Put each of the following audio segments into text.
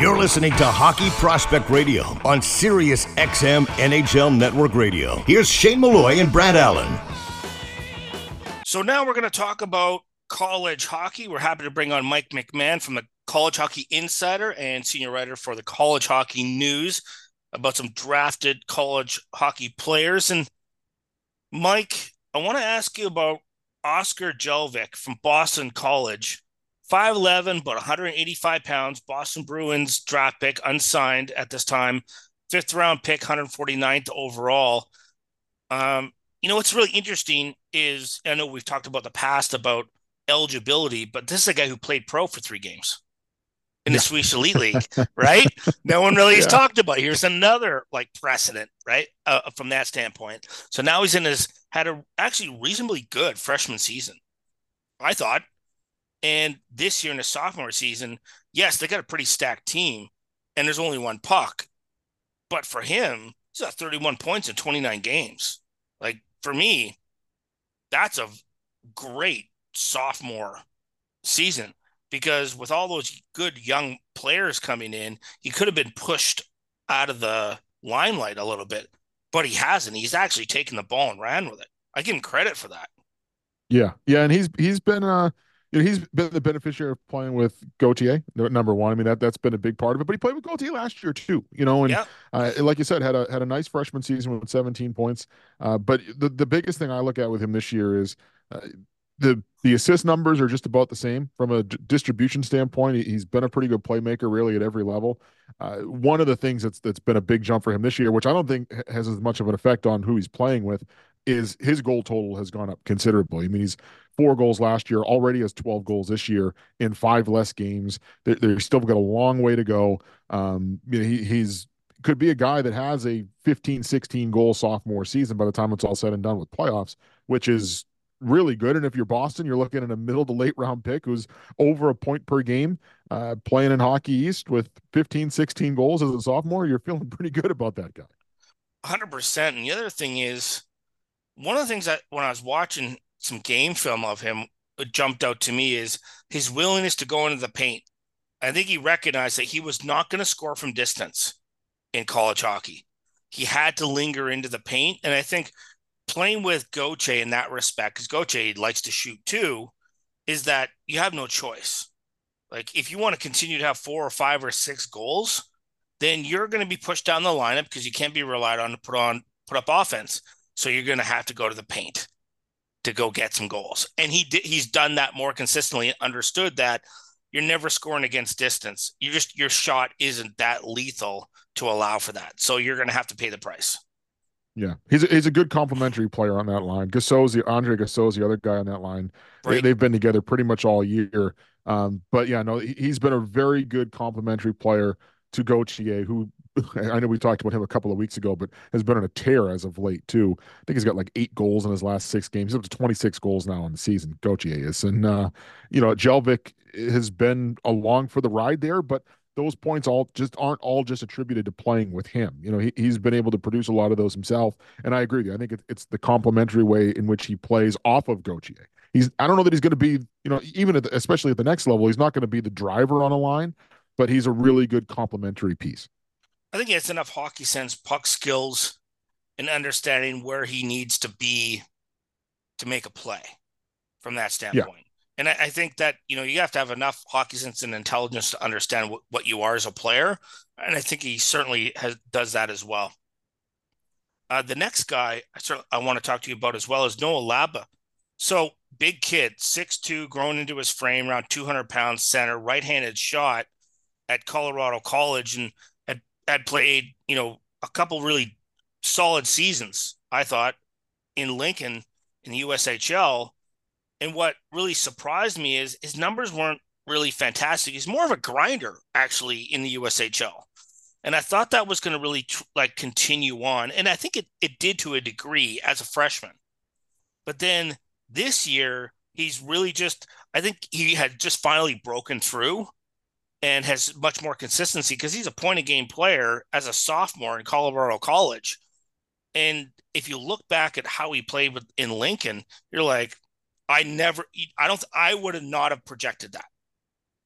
You're listening to Hockey Prospect Radio on Sirius XM NHL Network Radio. Here's Shane Malloy and Brad Allen. So now we're going to talk about college hockey. We're happy to bring on Mike McMahon from the College Hockey Insider and senior writer for the College Hockey News about some drafted college hockey players. And Mike, I want to ask you about Oskar Jelvik from Boston College. 5'11, but 185 pounds, Boston Bruins draft pick, unsigned at this time, fifth round pick, 149th overall. Um, you know, what's really interesting is I know we've talked about the past about eligibility, but this is a guy who played pro for three games in the yeah. Swedish Elite League, right? no one really has talked about. Here's another like precedent, right? Uh, from that standpoint. So now he's in his had a actually reasonably good freshman season, I thought. And this year in the sophomore season, yes, they got a pretty stacked team, and there's only one puck. But for him, he's got 31 points in 29 games. Like for me, that's a great sophomore season because with all those good young players coming in, he could have been pushed out of the limelight a little bit, but he hasn't. He's actually taken the ball and ran with it. I give him credit for that. Yeah, yeah, and he's he's been uh you know, he's been the beneficiary of playing with Gauthier, number one. I mean, that that's been a big part of it. But he played with Gauthier last year too. You know, and yeah. uh, like you said, had a had a nice freshman season with 17 points. Uh, but the the biggest thing I look at with him this year is uh, the the assist numbers are just about the same from a d- distribution standpoint. He's been a pretty good playmaker, really, at every level. Uh, one of the things that's that's been a big jump for him this year, which I don't think has as much of an effect on who he's playing with, is his goal total has gone up considerably. I mean, he's four goals last year, already has 12 goals this year in five less games. They're, they're still got a long way to go. Um, you know, he, he's could be a guy that has a 15, 16 goal sophomore season by the time it's all said and done with playoffs, which is really good. And if you're Boston, you're looking at a middle to late round pick who's over a point per game, uh, playing in Hockey East with 15, 16 goals as a sophomore. You're feeling pretty good about that guy. 100%. And the other thing is, one of the things that when I was watching some game film of him jumped out to me is his willingness to go into the paint. I think he recognized that he was not going to score from distance in college hockey. He had to linger into the paint. And I think playing with Gauthier in that respect, because Gauthier likes to shoot too, is that you have no choice. Like if you want to continue to have four or five or six goals, then you're going to be pushed down the lineup because you can't be relied on to put on put up offense. So you're going to have to go to the paint to go get some goals. And he did, he's done that more consistently, understood that you're never scoring against distance. You just your shot isn't that lethal to allow for that. So you're going to have to pay the price. Yeah, he's a, he's a good complementary player on that line. Gasseau's Andre Gasseau's the other guy on that line. Right. They, have been together pretty much all year. Um, but yeah, no, he's been a very good complementary player to Gauthier, who I know we talked about him a couple of weeks ago, but has been on a tear as of late too. I think he's got like eight goals in his last six games. He's up to 26 goals now in the season. Gauthier is, and uh, you know, Jelvik has been along for the ride there, but those points all just aren't all just attributed to playing with him. You know, he, he's been able to produce a lot of those himself, and I agree with you. I think it, it's the complementary way in which he plays off of Gauthier. He's I don't know that he's going to be, you know, even at the, especially at the next level, he's not going to be the driver on a line, but he's a really good complementary piece. I think he has enough hockey sense, puck skills, and understanding where he needs to be to make a play from that standpoint. Yeah. And I, I, think that, you know, you have to have enough hockey sense and intelligence to understand what, what you are as a player. And I think he certainly has, does that as well. Uh, the next guy I, I want to talk to you about as well is Noah Laba. So big kid, 6'2", grown into his frame, around 200 pounds center, right-handed shot at Colorado College. And had played, you know, a couple really solid seasons, I thought, in Lincoln in the USHL. And what really surprised me is his numbers weren't really fantastic. He's more of a grinder, actually, in the USHL. And I thought that was going to really like continue on. And I think it, it did to a degree as a freshman. But then this year, he's really just, I think he had just finally broken through and has much more consistency because he's a point of game player as a sophomore in Colorado College. And if you look back at how he played with, in Lincoln, you're like, I never, I don't, I would have not have projected that.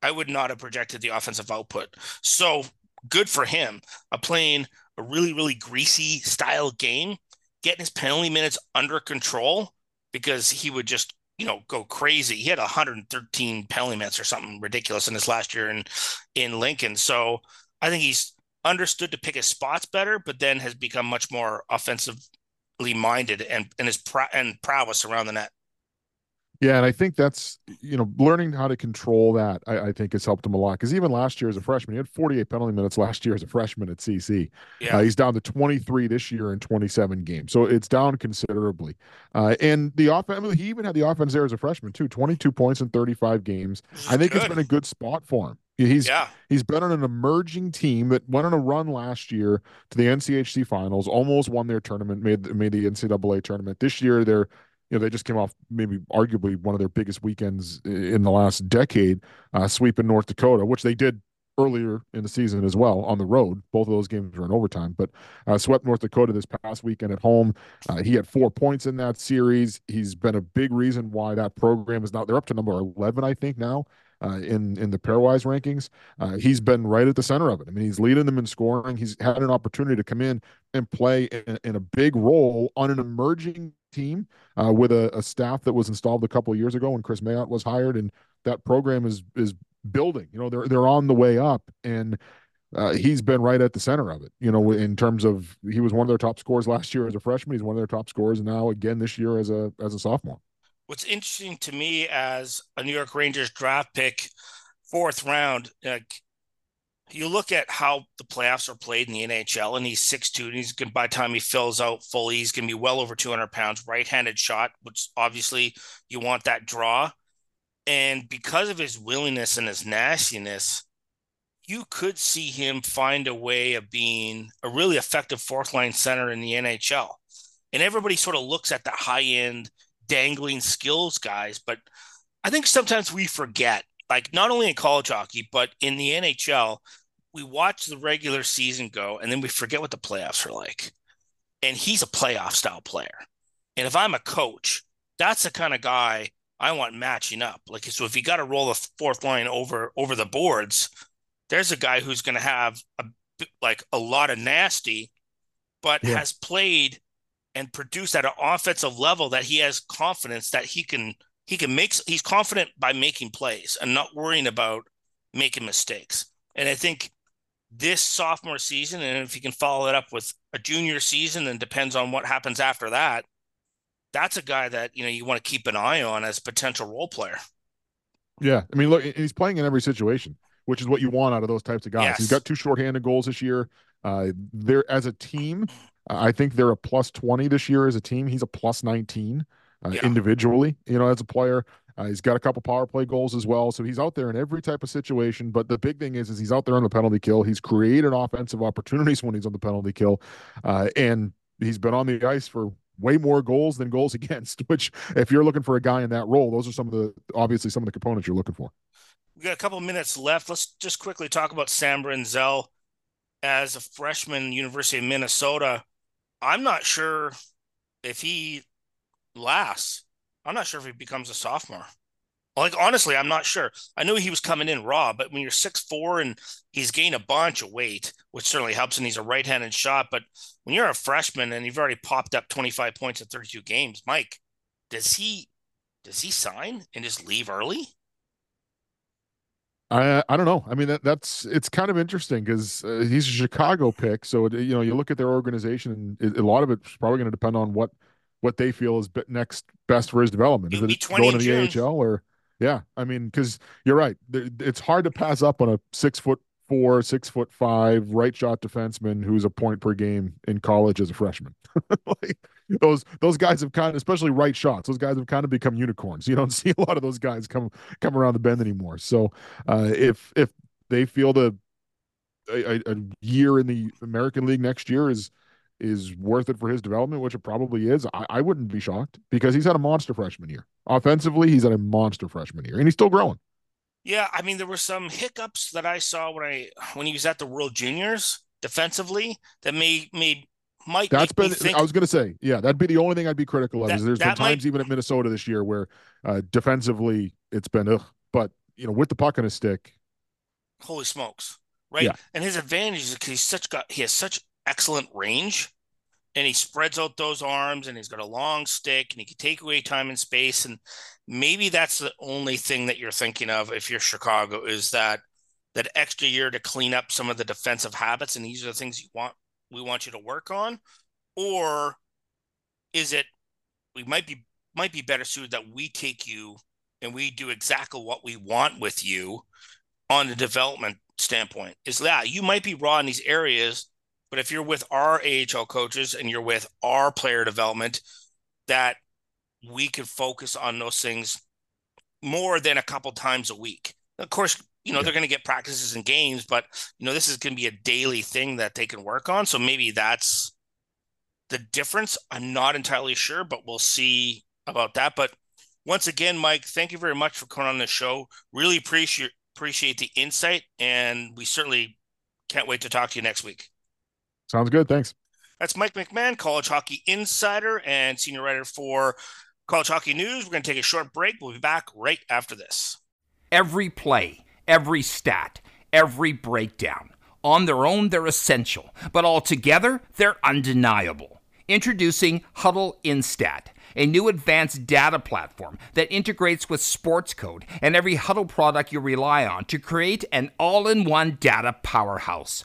I would not have projected the offensive output. So good for him. A playing a really, really greasy style game, getting his penalty minutes under control because he would just, you know, go crazy. He had 113 penalty minutes or something ridiculous in his last year in in Lincoln. So I think he's understood to pick his spots better, but then has become much more offensively minded and and his and prowess around the net. Yeah, and I think that's you know learning how to control that. I, I think has helped him a lot because even last year as a freshman, he had 48 penalty minutes last year as a freshman at CC. Yeah. Uh, he's down to 23 this year in 27 games, so it's down considerably. Uh, and the offense, I mean, he even had the offense there as a freshman too, 22 points in 35 games. I think good. it's been a good spot for him. He's yeah. he's been on an emerging team that went on a run last year to the NCHC finals, almost won their tournament, made made the NCAA tournament. This year they're you know they just came off maybe arguably one of their biggest weekends in the last decade, uh, sweeping North Dakota, which they did earlier in the season as well on the road. Both of those games were in overtime, but uh, swept North Dakota this past weekend at home. Uh, he had four points in that series. He's been a big reason why that program is now they're up to number eleven, I think now. Uh, in in the pairwise rankings. Uh, he's been right at the center of it. I mean, he's leading them in scoring. He's had an opportunity to come in and play in, in a big role on an emerging team uh, with a, a, staff that was installed a couple of years ago when Kris Mayotte was hired, and that program is is building. You know, they're they're on the way up, and uh, he's been right at the center of it. You know, in terms of he was one of their top scorers last year as a freshman. He's one of their top scorers now again this year as a as a sophomore. What's interesting to me as a New York Rangers draft pick, fourth round, you look at how the playoffs are played in the NHL, and he's six two, and he's by the time he fills out fully, he's going to be well over two hundred pounds, right-handed shot, which obviously you want that draw, and because of his willingness and his nastiness, you could see him find a way of being a really effective fourth line center in the NHL, and everybody sort of looks at the high end dangling skills guys, but I think sometimes we forget like not only in college hockey, but in the NHL, we watch the regular season go and then we forget what the playoffs are like. And he's a playoff style player. And if I'm a coach, that's the kind of guy I want matching up. Like so if you got to roll the fourth line over over the boards, there's a guy who's going to have a like a lot of nasty but yeah. has played and produce at an offensive level that he has confidence that he can he can make he's confident by making plays and not worrying about making mistakes. And I think this sophomore season, and if you can follow it up with a junior season, and depends on what happens after that, that's a guy that you know you want to keep an eye on as potential role player. Yeah, I mean, look, he's playing in every situation, which is what you want out of those types of guys. Yes. He's got two shorthanded goals this year. Uh, they're as a team, I think they're a plus twenty this year as a team. He's a plus nineteen uh, yeah. individually, you know, as a player. Uh, he's got a couple power play goals as well, so he's out there in every type of situation. But the big thing is, is he's out there on the penalty kill. He's created offensive opportunities when he's on the penalty kill, uh, and he's been on the ice for way more goals than goals against. Which, if you're looking for a guy in that role, those are some of the obviously some of the components you're looking for. We got a couple minutes left. Let's just quickly talk about Sam Rinzel as a freshman, University of Minnesota. I'm not sure if he lasts. I'm not sure if he becomes a sophomore. Like honestly, I'm not sure. I knew he was coming in raw, but when you're six four and he's gained a bunch of weight, which certainly helps, and he's a right-handed shot. But when you're a freshman and you've already popped up 25 points in 32 games, Mike, does he does he sign and just leave early? I I don't know. I mean that that's it's kind of interesting because uh, he's a Chicago pick, so it, you know you look at their organization, and it, a lot of it's probably going to depend on what what they feel is next best for his development. Is it going to the AHL or yeah? I mean, because you're right, it's hard to pass up on a six foot four, six foot five right shot defenseman who's a point per game in college as a freshman. like, those those guys have kind of, especially right shots. Those guys have kind of become unicorns. You don't see a lot of those guys come come around the bend anymore. So uh, if if they feel the a, a year in the American League next year is is worth it for his development, which it probably is, I, I wouldn't be shocked because he's had a monster freshman year. Offensively, he's had a monster freshman year, and he's still growing. Yeah, I mean, there were some hiccups that I saw when I when he was at the World Juniors defensively that made made Mike. That's been. Think, I was going to say, yeah, that'd be the only thing I'd be critical of. That, is there's been times might, even at Minnesota this year where uh, defensively it's been, ugh, but you know, with the puck on his stick. Holy smokes! Right, yeah. and his advantage is because he's such got he has such excellent range, and he spreads out those arms, and he's got a long stick, and he can take away time and space, and maybe that's the only thing that you're thinking of if you're Chicago is that that extra year to clean up some of the defensive habits, and these are the things you want we want you to work on, or is it we might be might be better suited that we take you and we do exactly what we want with you on the development standpoint? Is that you might be raw in these areas but if you're with our AHL coaches and you're with our player development that we can focus on those things more than a couple times a week of course you know, yeah. they're going to get practices and games, but you know, this is going to be a daily thing that they can work on. So maybe that's the difference. I'm not entirely sure, but we'll see about that. But once again, Mike, thank you very much for coming on the show. Really appreciate appreciate the insight, and we certainly can't wait to talk to you next week. Sounds good. Thanks. That's Mike McMahon, college hockey insider and senior writer for College Hockey News. We're going to take a short break. We'll be back right after this. Every play every stat, every breakdown. On their own, they're essential, but altogether, they're undeniable. Introducing Hudl Instat, a new advanced data platform that integrates with Sportscode and every Hudl product you rely on to create an all in one data powerhouse.